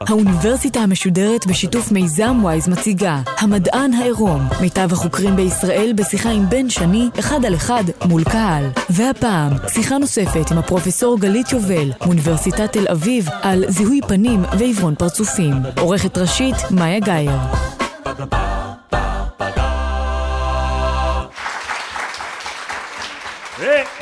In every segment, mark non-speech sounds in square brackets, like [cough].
האוניברסיטה המשודרת בשיתוף מיזם וויז מציגה המדען העירום, מיטב החוקרים בישראל בשיחה עם בן שני, אחד על אחד מול קהל. והפעם, שיחה נוספת עם הפרופסור גלית יובל, מאוניברסיטת תל אביב, על זיהוי פנים ועברון פרצופים. עורכת ראשית, מאיה גאייר.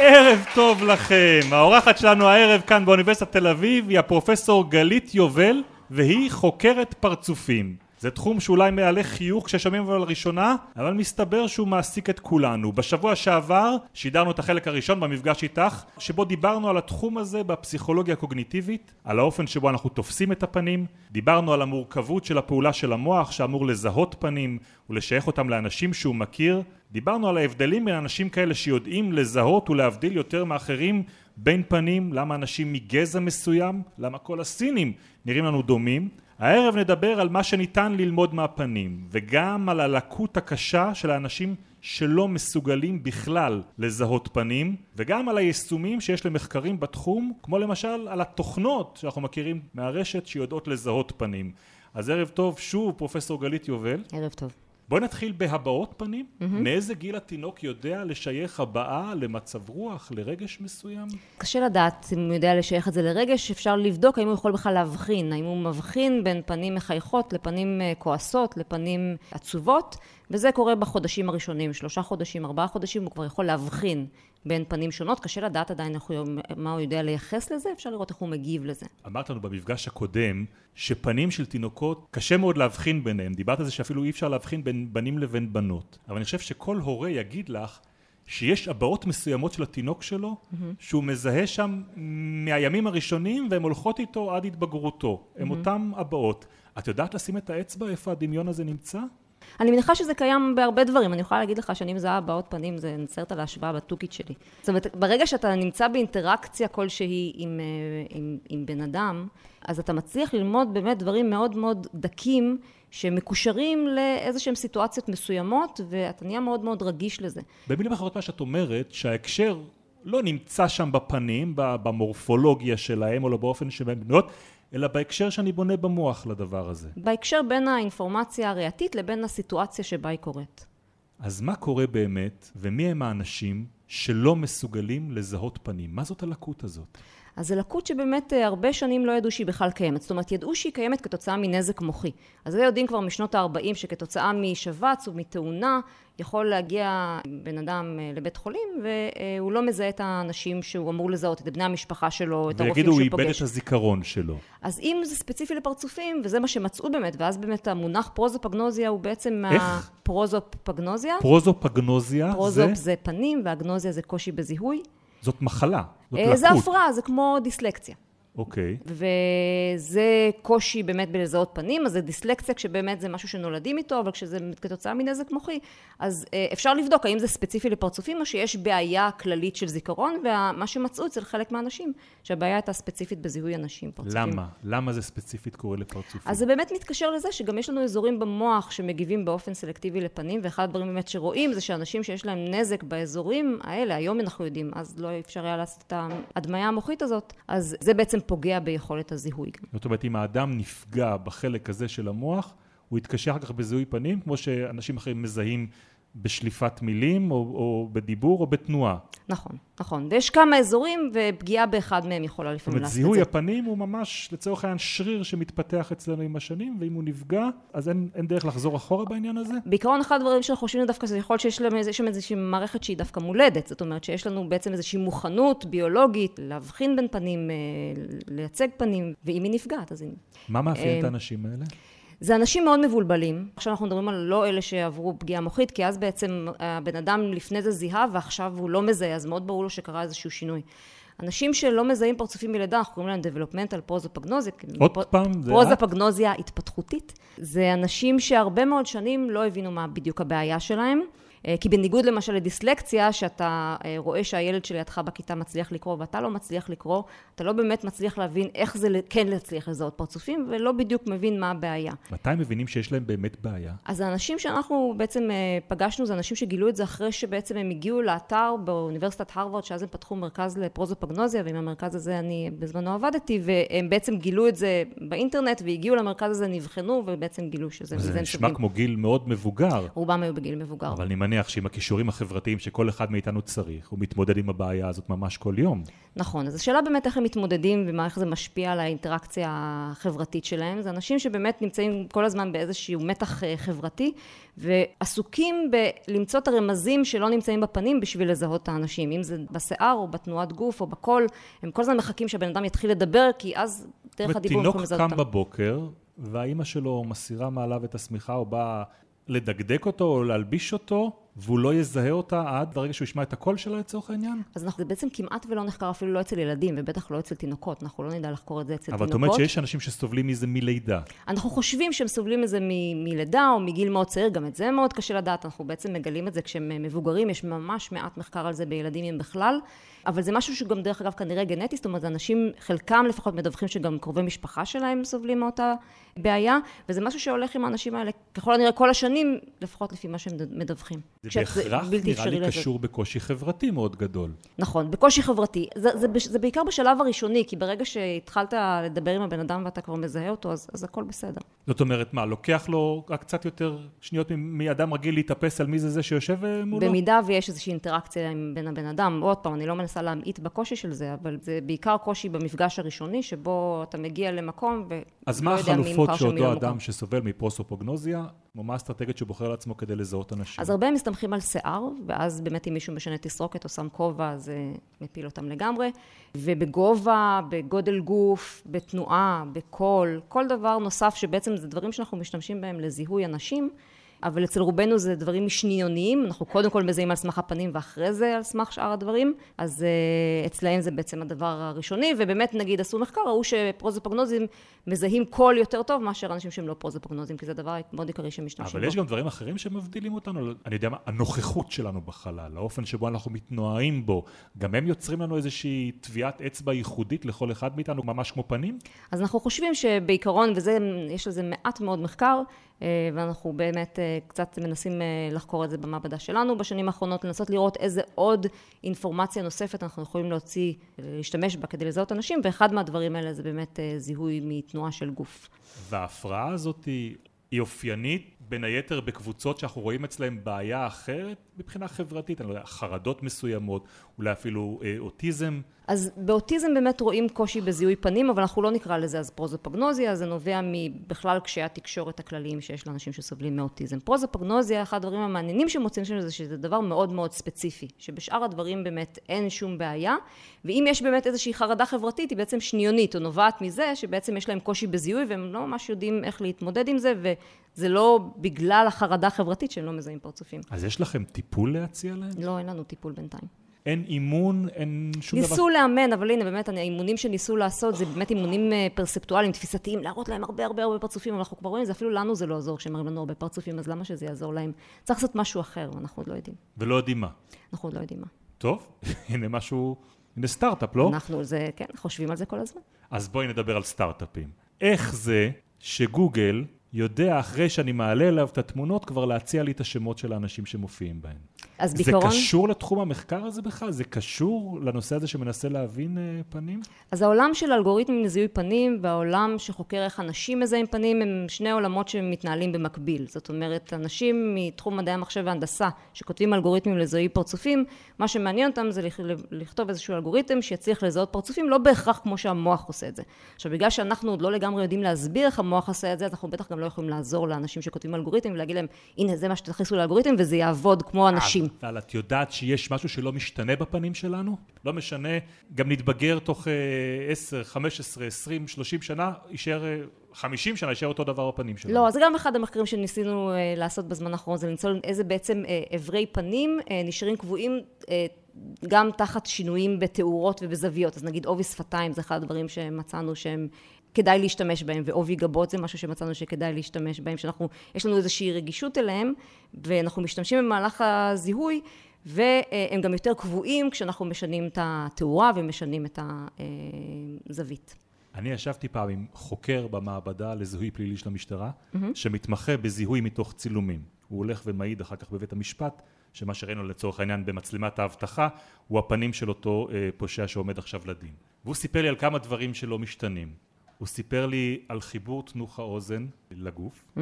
ערב טוב לכם. האורחת שלנו הערב כאן באוניברסיטת תל אביב היא הפרופסור גלית יובל והיא חוקרת פרצופים. זה תחום שאולי מעלה חיוך כששומעים עליו לראשונה, אבל מסתבר שהוא מעסיק את כולנו. בשבוע שעבר שידרנו את החלק הראשון במפגש איתך, שבו דיברנו על התחום הזה בפסיכולוגיה הקוגניטיבית, על האופן שבו אנחנו תופסים את הפנים, דיברנו על המורכבות של הפעולה של המוח שאמור לזהות פנים ולשייך אותם לאנשים שהוא מכיר, דיברנו על ההבדלים בין אנשים כאלה שיודעים לזהות ולהבדיל יותר מאחרים בין פנים, למה אנשים מגזע מסוים, למה כל הסינים נראים לנו דומים. הערב נדבר על מה שניתן ללמוד מהפנים, וגם על הלקות הקשה של האנשים שלא מסוגלים בכלל לזהות פנים, וגם על היישומים שיש למחקרים בתחום, כמו למשל על התוכנות שאנחנו מכירים מהרשת שיודעות לזהות פנים. אז ערב טוב שוב פרופסור גלית יובל. ערב טוב. בואי נתחיל בהבעות פנים. Mm-hmm. מאיזה גיל התינוק יודע לשייך הבעה למצב רוח, לרגש מסוים? קשה לדעת אם הוא יודע לשייך את זה לרגש, אפשר לבדוק האם הוא יכול בכלל להבחין, האם הוא מבחין בין פנים מחייכות לפנים אה, כועסות, לפנים עצובות, וזה קורה בחודשים הראשונים, שלושה חודשים, ארבעה חודשים, הוא כבר יכול להבחין בין פנים שונות, קשה לדעת עדיין איך הוא, מה הוא יודע לייחס לזה, אפשר לראות איך הוא מגיב לזה. אמרת לנו במפגש הקודם, שפנים של תינוקות, קשה מאוד להבחין ביניהם, דיברת על זה שאפילו אי אפשר להבחין בין בנים לבין בנות, אבל אני חושב שכל הורה יגיד לך שיש הבעות מסוימות של התינוק שלו, mm-hmm. שהוא מזהה שם מהימים הראשונים והן הולכות איתו עד התבגרותו, הן mm-hmm. אותן הבעות. את יודעת לשים את האצבע איפה הדמיון הזה נמצא? אני מניחה שזה קיים בהרבה דברים. אני יכולה להגיד לך שאני מזהה הבעות פנים, זה נצרת על ההשוואה בתוכית שלי. זאת אומרת, ברגע שאתה נמצא באינטראקציה כלשהי עם, אה, עם, עם בן אדם, אז אתה מצליח ללמוד באמת דברים מאוד מאוד דקים, שמקושרים לאיזשהן סיטואציות מסוימות, ואתה נהיה מאוד מאוד רגיש לזה. במילים אחרות מה שאת אומרת, שההקשר לא נמצא שם בפנים, במורפולוגיה שלהם, או לא באופן שבהם בנויות, אלא בהקשר שאני בונה במוח לדבר הזה. בהקשר בין האינפורמציה הראייתית לבין הסיטואציה שבה היא קורית. אז מה קורה באמת, ומי הם האנשים שלא מסוגלים לזהות פנים? מה זאת הלקות הזאת? אז זו לקות שבאמת אה, הרבה שנים לא ידעו שהיא בכלל קיימת. זאת אומרת, ידעו שהיא קיימת כתוצאה מנזק מוחי. אז זה יודעים כבר משנות ה-40 שכתוצאה משבץ ומתאונה יכול להגיע בן אדם אה, לבית חולים והוא לא מזהה את האנשים שהוא אמור לזהות, את בני המשפחה שלו, את הרופאים שהוא פוגש. ויגידו, הוא איבד את הזיכרון שלו. אז אם זה ספציפי לפרצופים, וזה מה שמצאו באמת, ואז באמת המונח פרוזופגנוזיה הוא בעצם איך? מהפרוזופגנוזיה. פרוזופגנוזיה פרוזופ זה... זה פנים, והגנוזיה זה קושי בזיהוי. זאת מחלה, זאת אה, לקות. זה הפרעה, זה כמו דיסלקציה. אוקיי. וזה קושי באמת בלזהות פנים, אז זה דיסלקציה כשבאמת זה משהו שנולדים איתו, אבל כשזה כתוצאה מנזק מוחי, אז אה, אפשר לבדוק האם זה ספציפי לפרצופים או שיש בעיה כללית של זיכרון, ומה שמצאו אצל חלק מהאנשים, שהבעיה הייתה ספציפית בזיהוי אנשים, פרצופים. למה? למה זה ספציפית קורה לפרצופים? אז זה באמת מתקשר לזה שגם יש לנו אזורים במוח שמגיבים באופן סלקטיבי לפנים, ואחד הדברים באמת שרואים זה שאנשים שיש להם נזק באזורים האלה, היום אנחנו יודעים, אז לא אפשר היה לעשות את ההדמיה המוחית הזאת, אז זה בעצם פוגע ביכולת הזיהוי. זאת אומרת, אם האדם נפגע בחלק הזה של המוח, הוא יתקשה אחר כך בזיהוי פנים, כמו שאנשים אחרים מזהים בשליפת מילים, או, או בדיבור, או בתנועה. נכון, נכון. ויש כמה אזורים, ופגיעה באחד מהם יכולה לפעמים לעשות את זה. זאת אומרת, זיהוי הפנים הוא ממש, לצורך העניין, שריר שמתפתח אצלנו עם השנים, ואם הוא נפגע, אז אין, אין דרך לחזור אחורה בעניין הזה? בעיקרון, אחד הדברים שאנחנו חושבים דווקא, זה יכול להיות שיש להם איזושהי, איזושהי מערכת שהיא דווקא מולדת. זאת אומרת, שיש לנו בעצם איזושהי מוכנות ביולוגית להבחין בין פנים, אה, לייצג פנים, ואם היא נפגעת, אז היא... מה מאפיין את אה, האנשים האלה? זה אנשים מאוד מבולבלים. עכשיו אנחנו מדברים על לא אלה שעברו פגיעה מוחית, כי אז בעצם הבן אדם לפני זה זיהה ועכשיו הוא לא מזהה, אז מאוד ברור לו שקרה איזשהו שינוי. אנשים שלא מזהים פרצופים מלידה, אנחנו קוראים להם developmental פרוזופגנוזיה. עוד פר... פעם? פרוזופגנוזיה התפתחותית. זה אנשים שהרבה מאוד שנים לא הבינו מה בדיוק הבעיה שלהם. אה, כי בניגוד למשל לדיסלקציה, שאתה אה, רואה שהילד שלידך בכיתה מצליח לקרוא ואתה לא מצליח לקרוא, אתה לא באמת מצליח להבין איך זה כן להצליח לזהות פרצופים, ולא בדיוק מבין מה הבעיה. מתי מבינים שיש להם באמת בעיה? אז האנשים שאנחנו בעצם אה, פגשנו, זה אנשים שגילו את זה אחרי שבעצם הם הגיעו לאתר באוניברסיטת הרווארד, שאז הם פתחו מרכז לפרוזופגנוזיה, ועם המרכז הזה אני בזמנו עבדתי, והם בעצם גילו את זה באינטרנט, והגיעו למרכז הזה, נבחנו, ובעצם גילו שזה... זה נשמע כמו גיל מאוד מבוגר. רובם היו בגיל מבוגר. אבל אני מניח שעם הכישורים החברתיים שכל אחד מאיתנו צריך, הוא מתמודד עם הבעיה הזאת ממש כל יום. נכון, אז השאלה באמת איך הם מתמודדים ומה איך זה משפיע על האינטראקציה החברתית שלהם. זה אנשים שבאמת נמצאים כל הזמן באיזשהו מתח אה, חברתי, ועסוקים בלמצוא את הרמזים שלא נמצאים בפנים בשביל לזהות את האנשים. אם זה בשיער או בתנועת גוף או בקול, הם כל הזמן מחכים שהבן אדם יתחיל לדבר, כי אז דרך הדיבור יכולים לזהות אותם. קם בבוקר, והאימא שלו מסירה מעליו את השמיכה או באה לדקדק אותו או להלביש אותו, והוא לא יזהה אותה עד לרגע שהוא ישמע את הקול שלה לצורך העניין? אז אנחנו, זה בעצם כמעט ולא נחקר אפילו לא אצל ילדים, ובטח לא אצל תינוקות, אנחנו לא נדע לחקור את זה אצל אבל תינוקות. אבל את אומרת שיש אנשים שסובלים מזה מלידה. אנחנו חושבים שהם סובלים מזה מ- מלידה או מגיל מאוד צעיר, גם את זה מאוד קשה לדעת, אנחנו בעצם מגלים את זה כשהם מבוגרים, יש ממש מעט מחקר על זה בילדים אם בכלל. אבל זה משהו שגם דרך אגב כנראה גנטי, זאת אומרת, אנשים, חלקם לפחות מדווחים שגם קרובי משפחה שלהם סובלים מאותה בעיה, וזה משהו שהולך עם האנשים האלה ככל הנראה כל השנים, לפחות לפי מה שהם מדווחים. זה בהכרח נראה לי קשור. בקושי חברתי מאוד גדול. נכון, בקושי חברתי. זה, זה, זה בעיקר בשלב הראשוני, כי ברגע שהתחלת לדבר עם הבן אדם ואתה כבר מזהה אותו, אז, אז הכל בסדר. זאת אומרת, מה, לוקח לו רק קצת יותר שניות מאדם רגיל להתאפס על מי זה זה שיושב אה, מולו? במידה ויש איזושהי אינטראקציה בין הבן אדם. עוד פעם, אני לא מנסה להמעיט בקושי של זה, אבל זה בעיקר קושי במפגש הראשוני, שבו אתה מגיע למקום ולא יודע מי אז מה החלופות שאותו אדם שסובל מפרוסופוגנוזיה, מה האסטרטגיות שהוא בוחר לעצמו כדי לזהות אנשים? אז הרבה מסתמכים על שיער, ואז באמת אם מישהו משנה תסרוקת או שם כובע, זה מפיל אותם לגמרי. ובגובה, בגודל גוף, בתנועה, בקול, כל דבר נוסף שבעצם זה דברים שאנחנו משתמשים בהם לזיהוי אנשים. אבל אצל רובנו זה דברים משניוניים, אנחנו קודם כל מזהים על סמך הפנים ואחרי זה על סמך שאר הדברים, אז uh, אצלהם זה בעצם הדבר הראשוני, ובאמת נגיד עשו מחקר, ראו שפרוזופוגנוזים מזהים קול יותר טוב מאשר אנשים שהם לא פרוזופוגנוזים, כי זה דבר מאוד עיקרי שמשתמשים בו. אבל יש גם דברים אחרים שמבדילים אותנו, אני יודע מה, הנוכחות שלנו בחלל, האופן שבו אנחנו מתנועים בו, גם הם יוצרים לנו איזושהי טביעת אצבע ייחודית לכל אחד מאיתנו, ממש כמו פנים? אז אנחנו חושבים שבעיקרון, ויש לזה מעט מאוד מחקר, אה, ואנחנו באמת אה, קצת מנסים אה, לחקור את זה במעבדה שלנו בשנים האחרונות, לנסות לראות איזה עוד אינפורמציה נוספת אנחנו יכולים להוציא, להשתמש בה כדי לזהות אנשים, ואחד מהדברים האלה זה באמת זיהוי מתנועה של גוף. וההפרעה הזאת היא אופיינית בין היתר בקבוצות שאנחנו רואים אצלהם בעיה אחרת מבחינה חברתית, אני לא יודע, חרדות מסוימות, אולי אפילו אה, אוטיזם. אז באוטיזם באמת רואים קושי בזיהוי פנים, אבל אנחנו לא נקרא לזה אז פרוזופגנוזיה, זה נובע מבכלל קשיי התקשורת הכלליים שיש לאנשים שסובלים מאוטיזם. פרוזופגנוזיה, אחד הדברים המעניינים שמוצאים שם זה שזה דבר מאוד מאוד ספציפי, שבשאר הדברים באמת אין שום בעיה, ואם יש באמת איזושהי חרדה חברתית, היא בעצם שניונית, או נובעת מזה שבעצם יש להם קושי בזיהוי והם לא ממש יודעים איך להתמודד עם זה, וזה לא בגלל החרדה החברתית שהם לא מזהים פרצופים. אז יש לכם טיפול להציע להם? לא, אין לנו טיפול בינתיים. אין אימון, אין שום ניסו דבר? ניסו לאמן, אבל הנה, באמת, האימונים שניסו לעשות, זה באמת אימונים אה, פרספטואליים, תפיסתיים, להראות להם הרבה הרבה הרבה פרצופים, אנחנו כבר רואים זה, אפילו לנו זה לא עזור כשהם מראים לנו הרבה פרצופים, אז למה שזה יעזור להם? צריך לעשות משהו אחר, ואנחנו עוד לא יודעים. ולא יודעים מה. אנחנו עוד לא יודעים מה. טוב, [laughs] הנה משהו, הנה סטארט-אפ, לא? אנחנו זה, כן, חושבים על זה כל הזמן. אז בואי נדבר על סטארט-אפים. איך זה שגוגל יודע אחרי שאני מעלה אליו את התמונות כבר להציע לי את השמות של האנשים שמופיעים בהן. אז בעיקרון... זה קשור לתחום המחקר הזה בכלל? זה קשור לנושא הזה שמנסה להבין uh, פנים? אז העולם של אלגוריתמים לזיהוי פנים והעולם שחוקר איך אנשים מזהים פנים הם שני עולמות שמתנהלים במקביל. זאת אומרת, אנשים מתחום מדעי המחשב והנדסה שכותבים אלגוריתמים לזיהוי פרצופים, מה שמעניין אותם זה לכתוב איזשהו אלגוריתם שיצליח לזהות פרצופים, לא בהכרח כמו שהמוח עושה את זה. עכשיו, בגלל שאנחנו עוד לא לגמרי יודעים להסביר איך המוח עושה את זה, אז אנחנו בטח גם לא יכולים לעזור לאנשים שכותבים אלגוריתם ולהגיד להם, הנה זה מה שתכניסו לאלגוריתם וזה יעבוד כמו אנשים. אבל את יודעת שיש משהו שלא משתנה בפנים שלנו? לא משנה, גם נתבגר תוך 10, 15, 20, 30 שנה, יישאר אה, 50 שנה יישאר אותו דבר בפנים שלנו. לא, זה גם אחד המחקרים שניסינו אה, לעשות בזמן האחרון, זה למצוא איזה בעצם אה, אברי פנים אה, נשארים קבועים אה, גם תחת שינויים בתאורות ובזוויות. אז נגיד עובי שפתיים זה אחד הדברים שמצאנו שהם כדאי להשתמש בהם, ועובי גבות זה משהו שמצאנו שכדאי להשתמש בהם, שאנחנו, יש לנו איזושהי רגישות אליהם, ואנחנו משתמשים במהלך הזיהוי, והם גם יותר קבועים כשאנחנו משנים את התאורה ומשנים את הזווית. אני ישבתי פעם עם חוקר במעבדה לזיהוי פלילי של המשטרה, mm-hmm. שמתמחה בזיהוי מתוך צילומים. הוא הולך ומעיד אחר כך בבית המשפט, שמה שראינו לצורך העניין במצלמת האבטחה, הוא הפנים של אותו אה, פושע שעומד עכשיו לדין. והוא סיפר לי על כמה דברים שלא משתנים. הוא סיפר לי על חיבור תנוך האוזן לגוף. Mm-hmm.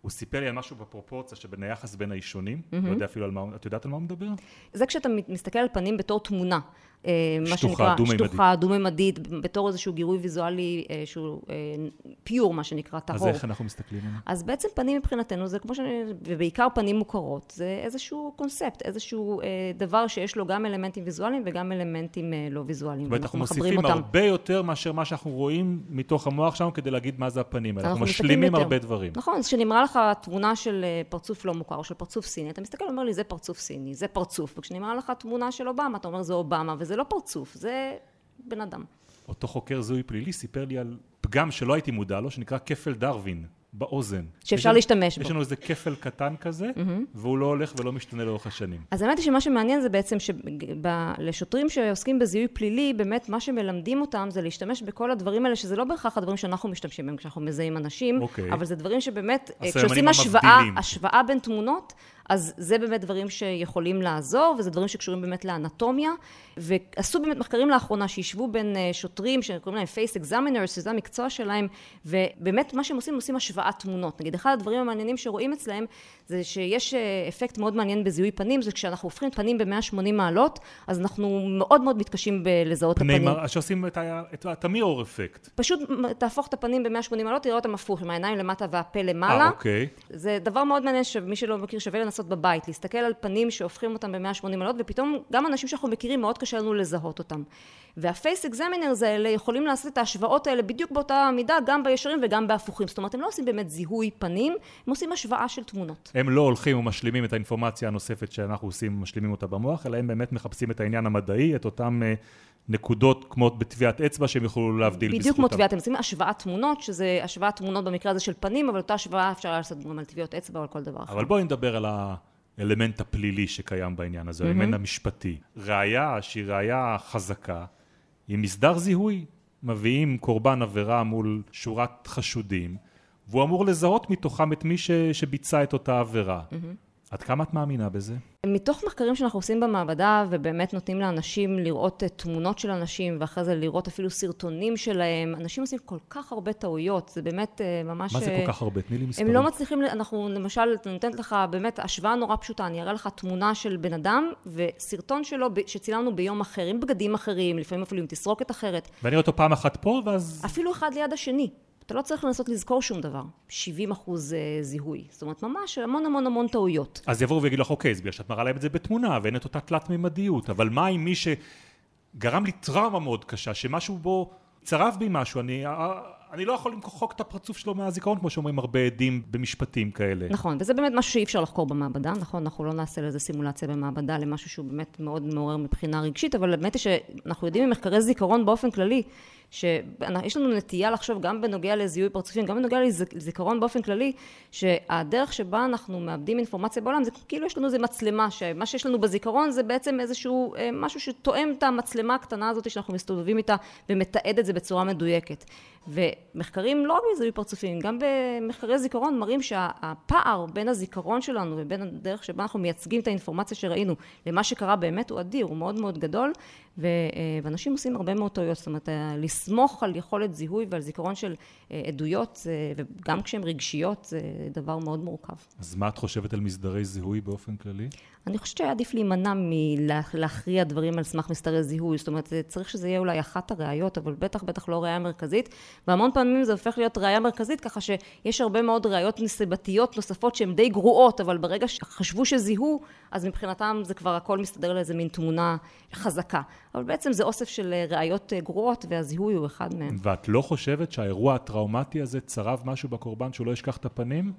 הוא סיפר לי על משהו בפרופורציה שבין היחס בין האישונים, mm-hmm. לא יודע אפילו על מה, את יודעת על מה הוא מדבר? זה כשאתה מסתכל על פנים בתור תמונה. אה, שטוחה, דו-ממדית. שטוחה, דו-ממדית, בתור איזשהו גירוי ויזואלי אה, שהוא פיור, אה, מה שנקרא, טהור. אז איך אנחנו מסתכלים עליו? אז בעצם פנים מבחינתנו זה כמו שאני, ובעיקר פנים מוכרות, זה איזשהו קונספט, איזשהו דבר שיש לו גם אלמנטים ויזואליים וגם אלמנטים לא ויזואליים. זאת אומרת, אנחנו מוסיפים. הרבה יותר מאשר מה שאנחנו רואים מתוך המוח שלנו כדי להגיד מה זה הפנים האלה. אנחנו משלימים הרבה דברים. נכון, אז כשנמראה לך תמונה של פרצוף לא מוכר או של פרצוף סיני, אתה מסתכל ואומר לי, זה פרצוף סיני, זה פרצוף, וכשנמראה לך תמונה של אובמה, אתה אומר, זה אובמה, וזה לא פרצוף, זה בן אדם. אותו חוקר זיהוי פלילי סיפר לי על פגם שלא הייתי מודע לו, שנקרא כפל דרווין. באוזן. שאפשר להשתמש בו. יש לנו איזה כפל קטן כזה, mm-hmm. והוא לא הולך ולא משתנה לאורך השנים. אז האמת היא שמה שמעניין זה בעצם שלשוטרים שעוסקים בזיהוי פלילי, באמת מה שמלמדים אותם זה להשתמש בכל הדברים האלה, שזה לא בהכרח הדברים שאנחנו משתמשים בהם כשאנחנו מזהים אנשים, okay. אוקיי. אבל זה דברים שבאמת, כשעושים השוואה, השוואה בין תמונות, אז זה באמת דברים שיכולים לעזור, וזה דברים שקשורים באמת לאנטומיה. ועשו באמת מחקרים לאחרונה שישבו בין אה, שוטרים שקוראים להם face examiners, שזה המקצוע שלהם, ובאמת מה שהם עושים, הם עושים השוואת תמונות. נגיד, אחד הדברים המעניינים שרואים אצלהם, זה שיש אה, אפקט מאוד מעניין בזיהוי פנים, זה כשאנחנו הופכים פנים ב-180 מעלות, אז אנחנו מאוד מאוד מתקשים בלזהות את הפנים. מר... שעושים את המירור אפקט. פשוט תהפוך את הפנים ב-180 מעלות, תראה אותם הפוך, עם העיניים למטה והפה למעלה. אה, אוקיי. זה דבר מאוד מעניין, שמי שלא מכיר שווה לנסות בבית, להסתכל על פנים שהופכים אותם ב-180 מעלות, ופתאום גם אנשים שאנחנו מכירים, מאוד קשה לנו לזהות אותם. והפייס אקזמינרס האלה יכולים לעשות את ההשוואות האלה בדיוק באותה מידה, גם בישרים וגם בהפוכים. זאת אומרת, הם לא עושים באמת זיהוי פנים, הם עושים השוואה של תמונות. הם לא הולכים ומשלימים את האינפורמציה הנוספת שאנחנו עושים, משלימים אותה במוח, אלא הם באמת מחפשים את העניין המדעי, את אותם uh, נקודות כמו בטביעת אצבע שהם יוכלו להבדיל בזכותם. בדיוק כמו טביעת, עושים השוואת תמונות, שזה השוואת תמונות במקרה הזה של פנים, אבל אותה השוואה אפשר לעשות גם על טביעות אצבע או על כל דבר אחר. אבל בואי נדבר על. האלמנט הפלילי שקיים בעניין הזה, האלמנט mm-hmm. המשפטי. ראיה שהיא ראיה חזקה, היא מסדר זיהוי. מביאים קורבן עבירה מול שורת חשודים, והוא אמור לזהות מתוכם את מי ש, שביצע את אותה עבירה. Mm-hmm. עד כמה את מאמינה בזה? מתוך מחקרים שאנחנו עושים במעבדה, ובאמת נותנים לאנשים לראות תמונות של אנשים, ואחרי זה לראות אפילו סרטונים שלהם, אנשים עושים כל כך הרבה טעויות, זה באמת אה, ממש... מה זה כל כך הרבה? תני לי מספרים. הם לא מצליחים, אנחנו למשל, אני נותנת לך באמת השוואה נורא פשוטה, אני אראה לך תמונה של בן אדם, וסרטון שלו שצילמנו ביום אחר, עם בגדים אחרים, לפעמים אפילו עם תסרוקת אחרת. ואני רואה אותו פעם אחת פה, ואז... אפילו אחד ליד השני. אתה לא צריך לנסות לזכור שום דבר. 70 אחוז אה, זיהוי. זאת אומרת, ממש המון המון המון טעויות. אז יבואו ויגידו לך, אוקיי, זה בגלל שאת מראה להם את זה בתמונה, ואין את אותה תלת מימדיות, אבל מה עם מי שגרם לי טראומה מאוד קשה, שמשהו בו צרב בי משהו, אני... אה, אני לא יכול למחוק את הפרצוף שלו מהזיכרון, כמו שאומרים הרבה עדים במשפטים כאלה. נכון, וזה באמת משהו שאי אפשר לחקור במעבדה, נכון? אנחנו לא נעשה לזה סימולציה במעבדה למשהו שהוא באמת מאוד מעורר מבחינה רגשית, אבל באמת היא שאנחנו יודעים ממחקרי זיכרון באופן כללי, שיש לנו נטייה לחשוב גם בנוגע לזיהוי פרצופים, גם בנוגע לזיכרון באופן כללי, שהדרך שבה אנחנו מאבדים אינפורמציה בעולם, זה כאילו יש לנו איזה מצלמה, שמה שיש לנו בזיכרון זה בעצם איזשהו אה, משהו שתואם את המצלמה הקטנה הזאת שאנחנו מסתובבים איתה ומתעד את זה בצורה מדויקת. ומחקרים לא רק בזיהוי פרצופים, גם במחקרי זיכרון מראים שהפער בין הזיכרון שלנו ובין הדרך שבה אנחנו מייצגים את האינפורמציה שראינו למה שקרה באמת הוא אדיר, הוא מאוד מאוד גדול, אה, ואנשים עושים הרבה מאוד טעויות, זאת אומרת, אה, לסמוך על יכולת זיהוי ועל זיכרון של אה, עדויות, וגם כשהן רגשיות, זה דבר מאוד מורכב. אז מה את חושבת על מסדרי זיהוי באופן כללי? אני חושבת שהיה עדיף להימנע מלהכריע דברים על סמך מסתרי זיהוי, זאת אומרת, צריך שזה יהיה אולי אחת הראיות, אבל בטח בטח לא ראייה מרכזית, והמון פעמים זה הופך להיות ראייה מרכזית, ככה שיש הרבה מאוד ראיות נסיבתיות נוספות שהן די גרועות, אבל ברגע שחשבו שזיהו, אז מבחינתם זה כבר הכל מסתדר לאיזה מין תמונה חזקה. אבל בעצם זה אוסף של ראיות גרועות, והזיהוי הזיהוי הוא אחד מהם. ואת לא חושבת שהאירוע הטראומטי הזה צרב משהו בקורבן שהוא לא ישכח את הפנים?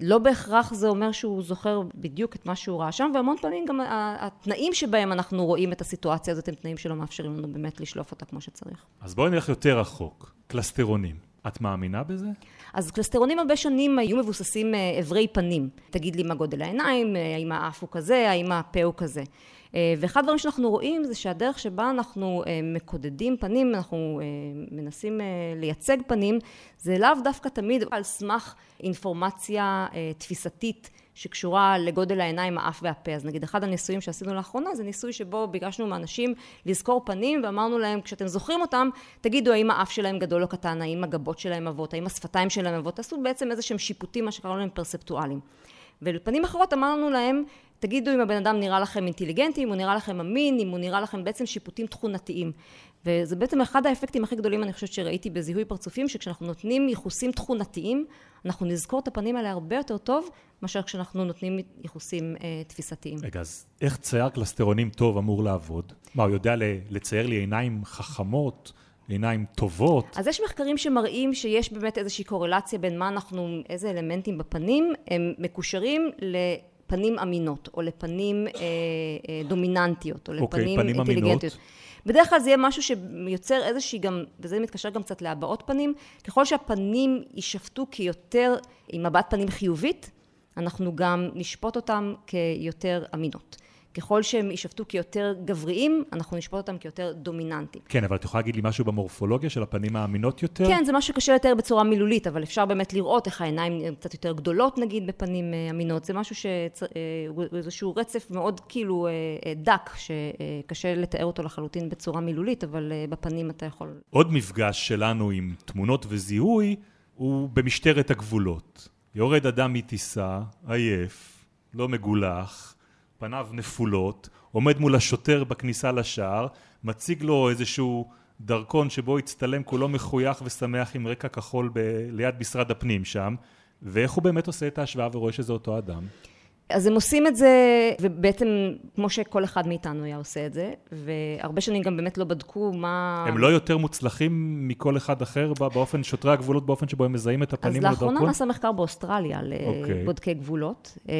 לא בהכרח זה אומר שהוא זוכר בדיוק את מה שהוא ראה שם, והמון פעמים גם התנאים שבהם אנחנו רואים את הסיטואציה הזאת הם תנאים שלא מאפשרים לנו באמת לשלוף אותה כמו שצריך. אז בואי נלך יותר רחוק. קלסטרונים. את מאמינה בזה? אז קלסטרונים הרבה שנים היו מבוססים אברי אה, פנים. תגיד לי מה גודל העיניים, אה, האם האף הוא כזה, האם הפה הוא כזה. אה, ואחד הדברים שאנחנו רואים זה שהדרך שבה אנחנו מקודדים פנים, אנחנו מנסים לייצג פנים, זה לאו דווקא תמיד על סמך אינפורמציה תפיסתית שקשורה לגודל העיניים, האף והפה. אז נגיד אחד הניסויים שעשינו לאחרונה זה ניסוי שבו ביקשנו מאנשים לזכור פנים ואמרנו להם כשאתם זוכרים אותם תגידו האם האף שלהם גדול או קטן, האם הגבות שלהם עבות, האם השפתיים שלהם עבות, תעשו בעצם איזה שהם שיפוטים מה שקראנו להם פרספטואליים. ולפנים אחרות אמרנו להם תגידו אם הבן אדם נראה לכם אינטליגנטי, אם הוא נראה לכם אמין, אם הוא נראה לכם בעצם שיפוטים תכונתיים. וזה בעצם אחד האפקטים הכי גדולים אני חושבת שראיתי בזיהוי פרצופים, שכשאנחנו נותנים ייחוסים תכונתיים, אנחנו נזכור את הפנים האלה הרבה יותר טוב, מאשר כשאנחנו נותנים ייחוסים אה, תפיסתיים. רגע, אז איך צייר קלסטרונים טוב אמור לעבוד? מה, הוא יודע לצייר לי עיניים חכמות? עיניים טובות. אז יש מחקרים שמראים שיש באמת איזושהי קורלציה בין מה אנחנו, איזה אלמנטים בפנים הם מקושרים לפנים אמינות, או לפנים אה, אה, דומיננטיות, או אוקיי, לפנים פנים אינטליגנטיות. אמינות. בדרך כלל זה יהיה משהו שיוצר איזושהי גם, וזה מתקשר גם קצת להבעות פנים, ככל שהפנים יישפטו כיותר עם מבט פנים חיובית, אנחנו גם נשפוט אותם כיותר אמינות. ככל שהם יישפטו כיותר גבריים, אנחנו נשפוט אותם כיותר דומיננטיים. כן, אבל את יכולה להגיד לי משהו במורפולוגיה של הפנים האמינות יותר? כן, זה משהו שקשה יותר בצורה מילולית, אבל אפשר באמת לראות איך העיניים קצת יותר גדולות נגיד בפנים אה, אמינות. זה משהו ש... אה, איזשהו רצף מאוד כאילו אה, דק, שקשה לתאר אותו לחלוטין בצורה מילולית, אבל בפנים אתה יכול... עוד מפגש שלנו עם תמונות וזיהוי הוא במשטרת הגבולות. יורד אדם מטיסה, עייף, לא מגולח, פניו נפולות, עומד מול השוטר בכניסה לשער, מציג לו איזשהו דרכון שבו הצטלם כולו מחוייך ושמח עם רקע כחול ב- ליד משרד הפנים שם, ואיך הוא באמת עושה את ההשוואה ורואה שזה אותו אדם? אז הם עושים את זה, ובעצם כמו שכל אחד מאיתנו היה עושה את זה, והרבה שנים גם באמת לא בדקו מה... הם לא יותר מוצלחים מכל אחד אחר באופן, שוטרי הגבולות, באופן שבו הם מזהים את הפנים לדרכון? אז לאחרונה נעשה מחקר באוסטרליה לבודקי אוקיי. okay. גבולות, אה,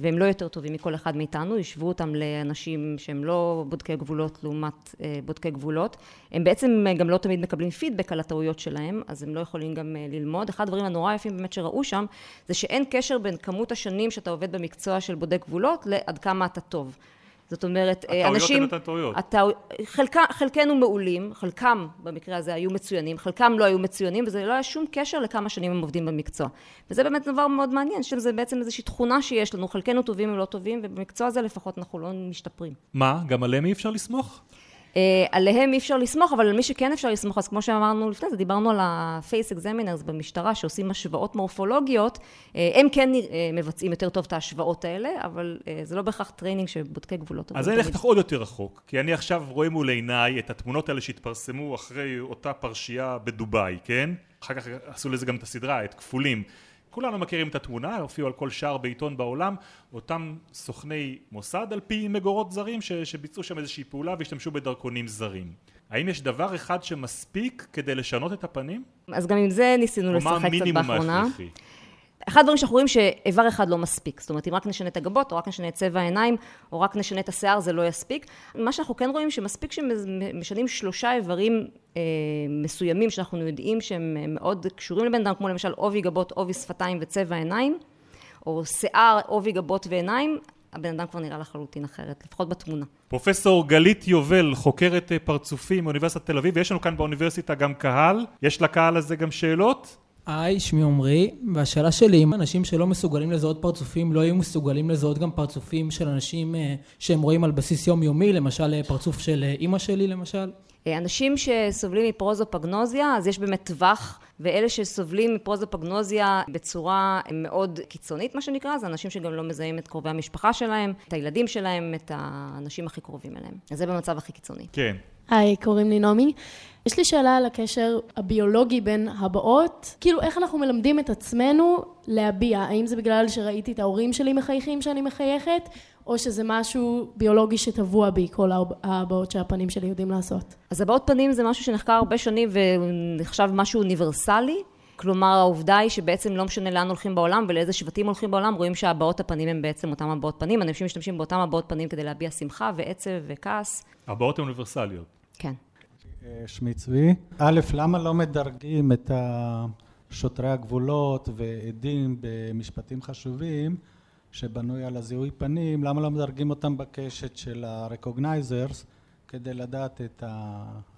והם לא יותר טובים מכל אחד מאיתנו, השוו אותם לאנשים שהם לא בודקי גבולות לעומת אה, בודקי גבולות. הם בעצם גם לא תמיד מקבלים פידבק על הטעויות שלהם, אז הם לא יכולים גם אה, ללמוד. אחד הדברים הנורא יפים באמת שראו שם, זה שאין קשר בין כמות השנים שאתה עובד במקצוע מקצוע של בודק גבולות לעד כמה אתה טוב. זאת אומרת, הטעויות אנשים... הטעויות הן הטעויות. הטעו... חלק... חלקנו מעולים, חלקם במקרה הזה היו מצוינים, חלקם לא היו מצוינים, וזה לא היה שום קשר לכמה שנים הם עובדים במקצוע. וזה באמת דבר מאוד מעניין, שזה בעצם איזושהי תכונה שיש לנו, חלקנו טובים או לא טובים, ובמקצוע הזה לפחות אנחנו לא משתפרים. מה, גם עליהם אי אפשר לסמוך? אה, עליהם אי אפשר לסמוך, אבל על מי שכן אפשר לסמוך, אז כמו שאמרנו לפני זה, דיברנו על ה-face examiners במשטרה, שעושים השוואות מורפולוגיות, אה, הם כן אה, מבצעים יותר טוב את ההשוואות האלה, אבל זה לא בהכרח training שבודקי גבולות. אז אני אלך איתך עוד יותר רחוק, כי אני עכשיו רואה מול עיניי את התמונות האלה שהתפרסמו אחרי אותה פרשייה בדובאי, כן? אחר כך עשו לזה גם את הסדרה, את כפולים. כולנו מכירים את התמונה, הופיעו על כל שער בעיתון בעולם, אותם סוכני מוסד על פי מקורות זרים ש, שביצעו שם איזושהי פעולה והשתמשו בדרכונים זרים. האם יש דבר אחד שמספיק כדי לשנות את הפנים? אז גם עם זה ניסינו לשחק קצת באחרונה. או מה המינימום ההכרחי? אחד הדברים שאנחנו רואים שאיבר אחד לא מספיק, זאת אומרת אם רק נשנה את הגבות או רק נשנה את צבע העיניים או רק נשנה את השיער זה לא יספיק. מה שאנחנו כן רואים שמספיק שמשנים שלושה איברים אה, מסוימים שאנחנו יודעים שהם מאוד קשורים לבן אדם, כמו למשל עובי גבות, עובי שפתיים וצבע עיניים, או שיער, עובי גבות ועיניים, הבן אדם כבר נראה לחלוטין אחרת, לפחות בתמונה. פרופסור גלית יובל, חוקרת פרצופים מאוניברסיטת תל אביב, ויש לנו כאן באוניברסיטה גם קהל, יש לקהל הזה גם שאלות? היי, שמי עמרי, והשאלה שלי, אם אנשים שלא מסוגלים לזהות פרצופים, לא יהיו מסוגלים לזהות גם פרצופים של אנשים אה, שהם רואים על בסיס יומיומי, למשל אה, פרצוף של אה, אימא שלי למשל? אנשים שסובלים מפרוזופגנוזיה, אז יש באמת טווח, ואלה שסובלים מפרוזופגנוזיה בצורה מאוד קיצונית, מה שנקרא, זה אנשים שגם לא מזהים את קרובי המשפחה שלהם, את הילדים שלהם, את האנשים הכי קרובים אליהם. אז זה במצב הכי קיצוני. כן. היי, קוראים לי נעמי. יש לי שאלה על הקשר הביולוגי בין הבעות. כאילו, איך אנחנו מלמדים את עצמנו להביע? האם זה בגלל שראיתי את ההורים שלי מחייכים שאני מחייכת? או שזה משהו ביולוגי שטבוע בי, כל ההבעות שהפנים שלי יודעים לעשות. אז הבעות פנים זה משהו שנחקר הרבה שנים ונחשב משהו אוניברסלי. כלומר, העובדה היא שבעצם לא משנה לאן הולכים בעולם ולאיזה שבטים הולכים בעולם, רואים שהבעות הפנים הם בעצם אותם הבעות פנים. אנשים משתמשים באותם הבעות פנים כדי להביע שמחה ועצב וכעס. הבעות אוניברסליות. כן. שמי צבי. א', למה לא מדרגים את שוטרי הגבולות ועדים במשפטים חשובים שבנוי על הזיהוי פנים, למה לא מדרגים אותם בקשת של ה-recognizers כדי לדעת את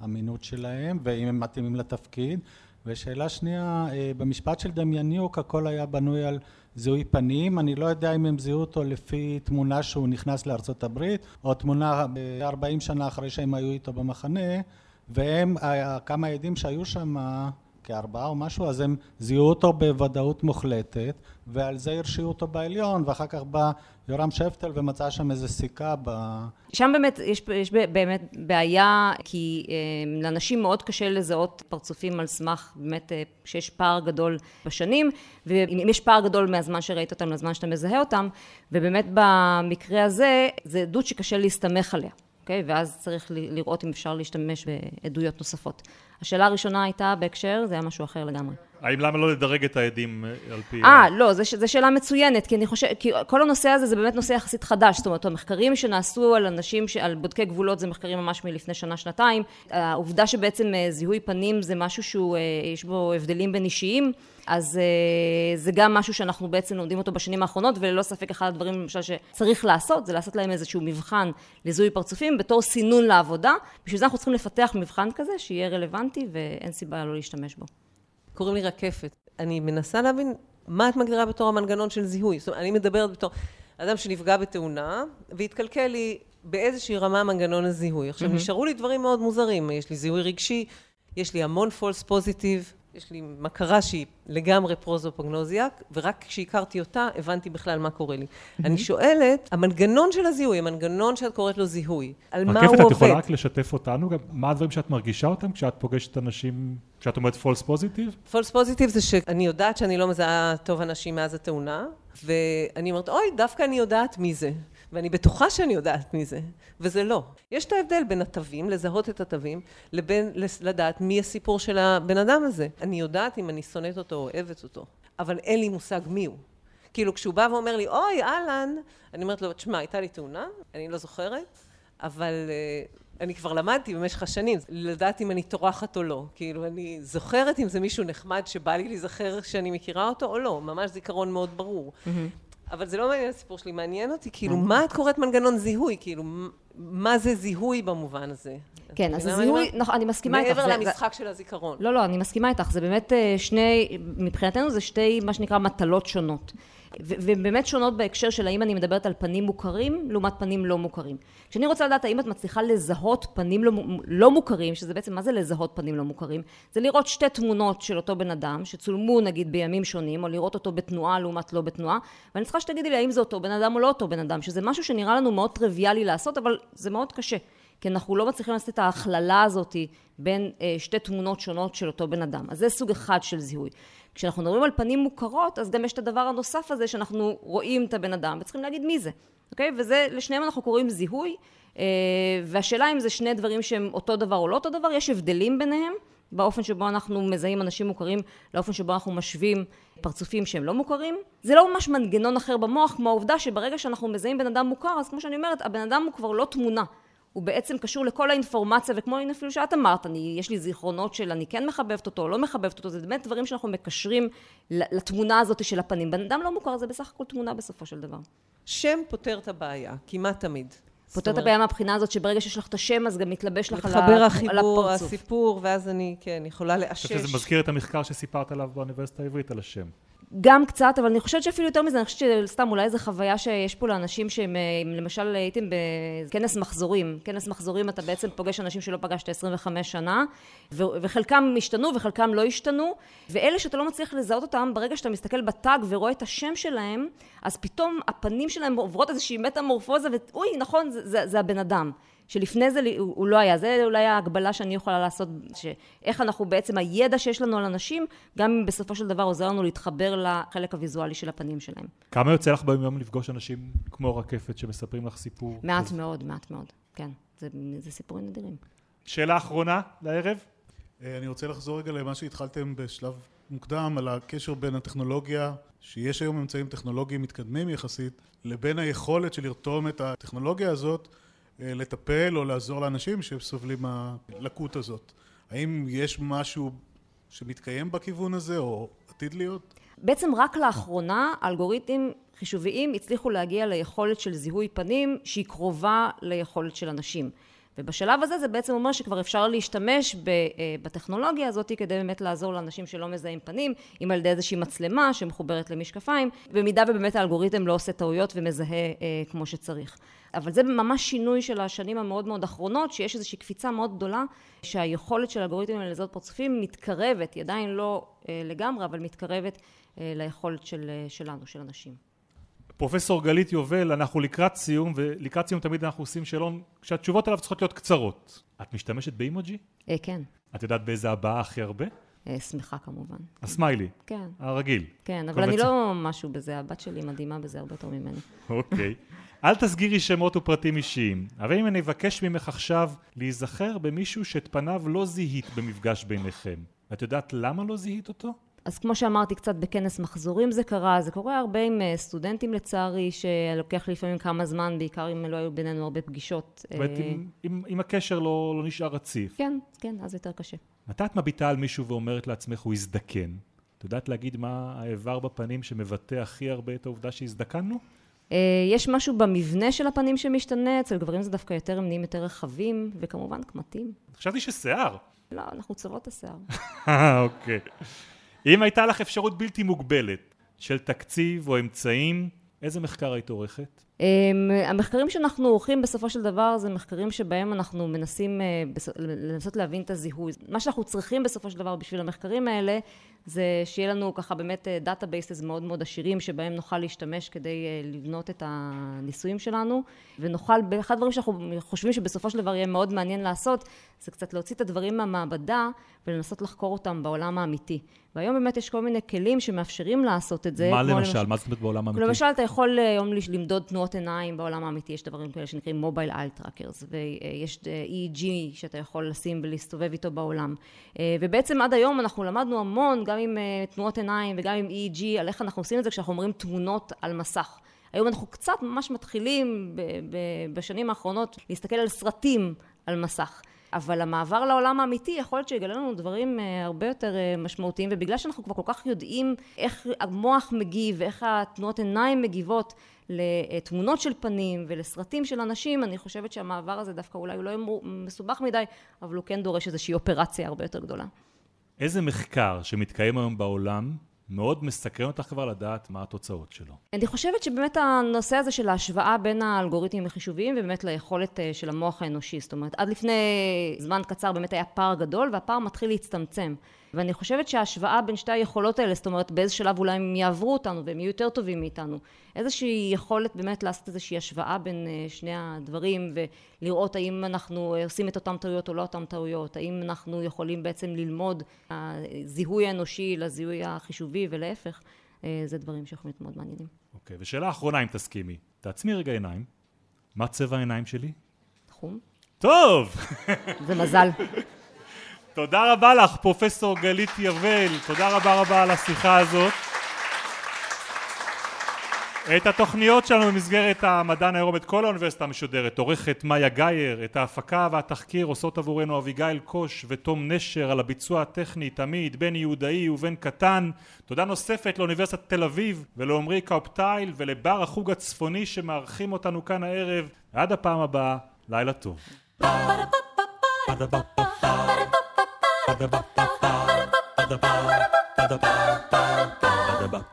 האמינות שלהם ואם הם מתאימים לתפקיד? ושאלה שנייה, במשפט של דמייניוק הכל היה בנוי על זיהוי פנים, אני לא יודע אם הם זיהו אותו לפי תמונה שהוא נכנס לארצות הברית או תמונה ב-40 שנה אחרי שהם היו איתו במחנה והם, כמה עדים שהיו שם כארבעה או משהו, אז הם זיהו אותו בוודאות מוחלטת ועל זה הרשיעו אותו בעליון ואחר כך בא יורם שפטל ומצא שם איזה סיכה ב... שם באמת יש, יש באמת בעיה כי אה, לאנשים מאוד קשה לזהות פרצופים על סמך באמת אה, שיש פער גדול בשנים ואם יש פער גדול מהזמן שראית אותם לזמן שאתה מזהה אותם ובאמת במקרה הזה זה עדות שקשה להסתמך עליה אוקיי? ואז צריך לראות אם אפשר להשתמש בעדויות נוספות. השאלה הראשונה הייתה בהקשר, זה היה משהו אחר לגמרי. האם למה לא לדרג את העדים על פי... אה, לא, זו שאלה מצוינת, כי אני חושבת, כי כל הנושא הזה זה באמת נושא יחסית חדש, זאת אומרת, המחקרים שנעשו על אנשים, על בודקי גבולות, זה מחקרים ממש מלפני שנה-שנתיים. העובדה שבעצם זיהוי פנים זה משהו שיש בו הבדלים בין אישיים, אז זה גם משהו שאנחנו בעצם לומדים אותו בשנים האחרונות, וללא ספק אחד הדברים למשל שצריך לעשות, זה לעשות להם איזשהו מבחן לזיהוי פרצופים בתור סינון לעבודה. בשביל זה אנחנו צריכים לפתח מבחן כזה, שיהיה רלוונטי ואין סיבה לא להשתמש בו. קוראים לי רקפת. אני מנסה להבין מה את מגדירה בתור המנגנון של זיהוי. זאת אומרת, אני מדברת בתור אדם שנפגע בתאונה, והתקלקל לי באיזושהי רמה מנגנון הזיהוי. עכשיו, נשארו לי דברים מאוד מוזרים. יש לי זיהוי רגשי, יש לי המון false positive, יש לי מכרה שהיא לגמרי prosopagnosiac, ורק כשהכרתי אותה הבנתי בכלל מה קורה לי. אני שואלת, המנגנון של הזיהוי, המנגנון שאת קוראת לו זיהוי, על מה הוא עובד? רקפת, את יכולה רק לשתף אותנו, מה הדברים שאת מרגישה אותם כשאת פוגשת אנשים, כשאת אומרת false positive? false positive זה שאני יודעת שאני לא מזהה טוב אנשים מאז התאונה, ואני אומרת, אוי, דווקא אני יודעת מי זה. ואני בטוחה שאני יודעת מי זה, וזה לא. יש את ההבדל בין התווים, לזהות את התווים, לבין לדעת מי הסיפור של הבן אדם הזה. אני יודעת אם אני שונאת אותו או אוהבת אותו, אבל אין לי מושג מי הוא. כאילו כשהוא בא ואומר לי, אוי, אהלן, אני אומרת לו, תשמע, הייתה לי תאונה, אני לא זוכרת, אבל uh, אני כבר למדתי במשך השנים, לדעת אם אני טורחת או לא. כאילו, אני זוכרת אם זה מישהו נחמד שבא לי להיזכר שאני מכירה אותו או לא, ממש זיכרון מאוד ברור. Mm-hmm. אבל זה לא מעניין הסיפור שלי, מעניין אותי, כאילו, מה את קוראת מנגנון זיהוי? כאילו, מה זה זיהוי במובן הזה? כן, אז הזיהוי, נכון, אני מסכימה איתך. מעבר למשחק של הזיכרון. לא, לא, אני מסכימה איתך, זה באמת שני, מבחינתנו זה שתי, מה שנקרא, מטלות שונות. והן באמת שונות בהקשר של האם אני מדברת על פנים מוכרים לעומת פנים לא מוכרים. כשאני רוצה לדעת האם את מצליחה לזהות פנים לא, לא מוכרים, שזה בעצם מה זה לזהות פנים לא מוכרים? זה לראות שתי תמונות של אותו בן אדם, שצולמו נגיד בימים שונים, או לראות אותו בתנועה לעומת לא בתנועה, ואני צריכה שתגידי לי האם זה אותו בן אדם או לא אותו בן אדם, שזה משהו שנראה לנו מאוד טריוויאלי לעשות, אבל זה מאוד קשה. כי אנחנו לא מצליחים לעשות את ההכללה הזאת בין שתי תמונות שונות של אותו בן אדם. אז זה סוג אחד של זיהוי. כשאנחנו מדברים על פנים מוכרות, אז גם יש את הדבר הנוסף הזה שאנחנו רואים את הבן אדם וצריכים להגיד מי זה, אוקיי? וזה, לשניהם אנחנו קוראים זיהוי, והשאלה אם זה שני דברים שהם אותו דבר או לא אותו דבר, יש הבדלים ביניהם, באופן שבו אנחנו מזהים אנשים מוכרים, לאופן שבו אנחנו משווים פרצופים שהם לא מוכרים. זה לא ממש מנגנון אחר במוח, כמו העובדה שברגע שאנחנו מזהים בן אדם מוכר, אז כמו שאני אומרת, הבן אדם הוא כבר לא תמונה. הוא בעצם קשור לכל האינפורמציה, וכמו אפילו שאת אמרת, אני, יש לי זיכרונות של אני כן מחבבת אותו או לא מחבבת אותו, זה באמת דברים שאנחנו מקשרים לתמונה הזאת של הפנים. בן אדם לא מוכר, זה בסך הכל תמונה בסופו של דבר. שם פותר את הבעיה, כמעט תמיד. פותר את הבעיה מהבחינה הזאת שברגע שיש לך את השם, אז גם מתלבש לך על הפרצוף. מתחבר החיבור, הסיפור, ואז אני, כן, יכולה לאשש. אני חושב שזה מזכיר את המחקר שסיפרת עליו באוניברסיטה העברית על השם. גם קצת, אבל אני חושבת שאפילו יותר מזה, אני חושבת שסתם אולי זו חוויה שיש פה לאנשים שהם, למשל הייתם בכנס מחזורים, כנס מחזורים אתה בעצם פוגש אנשים שלא פגשת 25 שנה, וחלקם השתנו וחלקם לא השתנו, ואלה שאתה לא מצליח לזהות אותם, ברגע שאתה מסתכל בטאג ורואה את השם שלהם, אז פתאום הפנים שלהם עוברות איזושהי מטמורפוזה, ואוי, נכון, זה, זה, זה הבן אדם. שלפני זה הוא, הוא לא היה. זה אולי ההגבלה שאני יכולה לעשות, שאיך אנחנו בעצם, הידע שיש לנו על אנשים, גם אם בסופו של דבר עוזר לנו להתחבר לחלק הוויזואלי של הפנים שלהם. כמה יוצא לך ביום יום לפגוש אנשים כמו רקפת שמספרים לך סיפור? מעט אז... מאוד, מעט מאוד, כן. זה, זה סיפורים נדירים. שאלה אחרונה לערב? אה, אני רוצה לחזור רגע למה שהתחלתם בשלב מוקדם, על הקשר בין הטכנולוגיה, שיש היום אמצעים טכנולוגיים מתקדמים יחסית, לבין היכולת של לרתום את הטכנולוגיה הזאת לטפל או לעזור לאנשים שסובלים מהלקות הזאת. האם יש משהו שמתקיים בכיוון הזה, או עתיד להיות? בעצם רק לאחרונה אלגוריתמים חישוביים הצליחו להגיע ליכולת של זיהוי פנים שהיא קרובה ליכולת של אנשים. ובשלב הזה זה בעצם אומר שכבר אפשר להשתמש אה, בטכנולוגיה הזאת כדי באמת לעזור לאנשים שלא מזהים פנים, אם על ידי איזושהי מצלמה שמחוברת למשקפיים, במידה ובאמת האלגוריתם לא עושה טעויות ומזהה אה, כמו שצריך. אבל זה ממש שינוי של השנים המאוד מאוד אחרונות, שיש איזושהי קפיצה מאוד גדולה, שהיכולת של האלגוריתמים לזהות פרצופים מתקרבת, היא עדיין לא אה, לגמרי, אבל מתקרבת אה, ליכולת של, אה, שלנו, של אנשים. פרופסור גלית יובל, אנחנו לקראת סיום, ולקראת סיום תמיד אנחנו עושים שאלון שהתשובות עליו צריכות להיות קצרות. את משתמשת באימוג'י? אה, כן. את יודעת באיזה הבעה הכי הרבה? אה, שמחה כמובן. הסמיילי? כן. הרגיל? כן, אבל אני לא משהו בזה, הבת שלי מדהימה בזה הרבה יותר ממני. אוקיי. אל תסגירי שמות ופרטים אישיים, אבל אם אני אבקש ממך עכשיו להיזכר במישהו שאת פניו לא זיהית במפגש ביניכם, את יודעת למה לא זיהית אותו? אז כמו שאמרתי, קצת בכנס מחזורים זה קרה, זה קורה הרבה עם אה, סטודנטים לצערי, שלוקח לפעמים כמה זמן, בעיקר אם לא היו בינינו הרבה פגישות. זאת אומרת, אם, אם, הקשר לא, לא נשאר רציף. כן, כן, אז יותר קשה. מתי את מביטה על מישהו ואומרת לעצמך, הוא הזדקן? את יודעת להגיד מה האיבר בפנים שמבטא הכי הרבה את העובדה שהזדקנו? אה, יש משהו במבנה של הפנים שמשתנה, אצל גברים זה דווקא יותר, הם נהיים יותר רחבים, וכמובן קמטים. חשבתי ששיער. לא, אנחנו צוות השיער. [laughs] אוקיי. אם הייתה לך אפשרות בלתי מוגבלת של תקציב או אמצעים, איזה מחקר היית עורכת? אמ, המחקרים שאנחנו עורכים בסופו של דבר זה מחקרים שבהם אנחנו מנסים אה, לנסות להבין את הזיהוי. מה שאנחנו צריכים בסופו של דבר בשביל המחקרים האלה זה שיהיה לנו ככה באמת databases מאוד מאוד עשירים שבהם נוכל להשתמש כדי אה, לבנות את הניסויים שלנו ונוכל, אחד הדברים שאנחנו חושבים שבסופו של דבר יהיה מאוד מעניין לעשות זה קצת להוציא את הדברים מהמעבדה ולנסות לחקור אותם בעולם האמיתי. והיום באמת יש כל מיני כלים שמאפשרים לעשות את זה. מה למשל? מה זאת אומרת בעולם האמיתי? למשל אתה יכול אה, היום למדוד תנועות עיניים בעולם האמיתי, יש דברים כאלה שנקראים mobile eye trackers ויש אה, EEG שאתה יכול לשים ולהסתובב איתו בעולם. ובעצם עד היום אנחנו למדנו המון גם עם אה, תנועות עיניים וגם עם EEG, על איך אנחנו עושים את זה כשאנחנו רואים תמונות על מסך. היום אנחנו קצת ממש מתחילים בשנים האחרונות להסתכל על סרטים על מסך. אבל המעבר לעולם האמיתי יכול להיות שיגלה לנו דברים uh, הרבה יותר uh, משמעותיים, ובגלל שאנחנו כבר כל כך יודעים איך המוח מגיב ואיך התנועות עיניים מגיבות לתמונות של פנים ולסרטים של אנשים, אני חושבת שהמעבר הזה דווקא אולי הוא לא מסובך מדי, אבל הוא כן דורש איזושהי אופרציה הרבה יותר גדולה. איזה מחקר שמתקיים היום בעולם מאוד מסקרן אותך כבר לדעת מה התוצאות שלו. אני חושבת שבאמת הנושא הזה של ההשוואה בין האלגוריתמים החישוביים ובאמת ליכולת אה, של המוח האנושי, זאת אומרת עד לפני זמן קצר באמת היה פער גדול והפער מתחיל להצטמצם. ואני חושבת שההשוואה בין שתי היכולות האלה, זאת אומרת באיזה שלב אולי הם יעברו אותנו והם יהיו יותר טובים מאיתנו, איזושהי יכולת באמת לעשות איזושהי השוואה בין אה, שני הדברים ולראות האם אנחנו אה, עושים את אותן טעויות או לא אותן טעויות, האם אנחנו יכולים בעצם ללמוד הזיהוי האנושי לזיהוי החישובי ולהפך, אה, זה דברים שיכולים להיות מאוד מעניינים. אוקיי, okay, ושאלה אחרונה אם תסכימי, תעצמי רגע עיניים, מה צבע העיניים שלי? תחום. טוב! זה מזל. [laughs] תודה רבה לך, פרופסור גלית יבל, תודה רבה רבה על השיחה הזאת. את התוכניות שלנו במסגרת המדען היום את כל האוניברסיטה המשודרת עורכת מאיה גאייר, את ההפקה והתחקיר עושות עבורנו אביגיל קוש ותום נשר על הביצוע הטכני תמיד בן יהודאי ובן קטן. תודה נוספת לאוניברסיטת תל אביב ולעומרי קאופטייל ולבר החוג הצפוני שמארחים אותנו כאן הערב. עד הפעם הבאה לילה טוב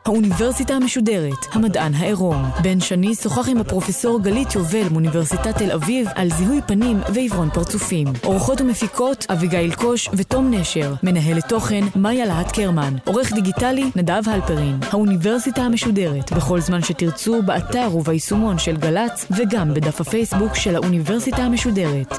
האוניברסיטה המשודרת, המדען העירום. בן שני שוחח עם הפרופסור גלית יובל מאוניברסיטת תל אביב על זיהוי פנים ועיוורון פרצופים. עורכות ומפיקות אביגיל קוש ותום נשר. מנהלת תוכן מאיה להט קרמן. עורך דיגיטלי נדב הלפרין. האוניברסיטה המשודרת, בכל זמן שתרצו, באתר וביישומון של גל"צ וגם בדף הפייסבוק של האוניברסיטה המשודרת.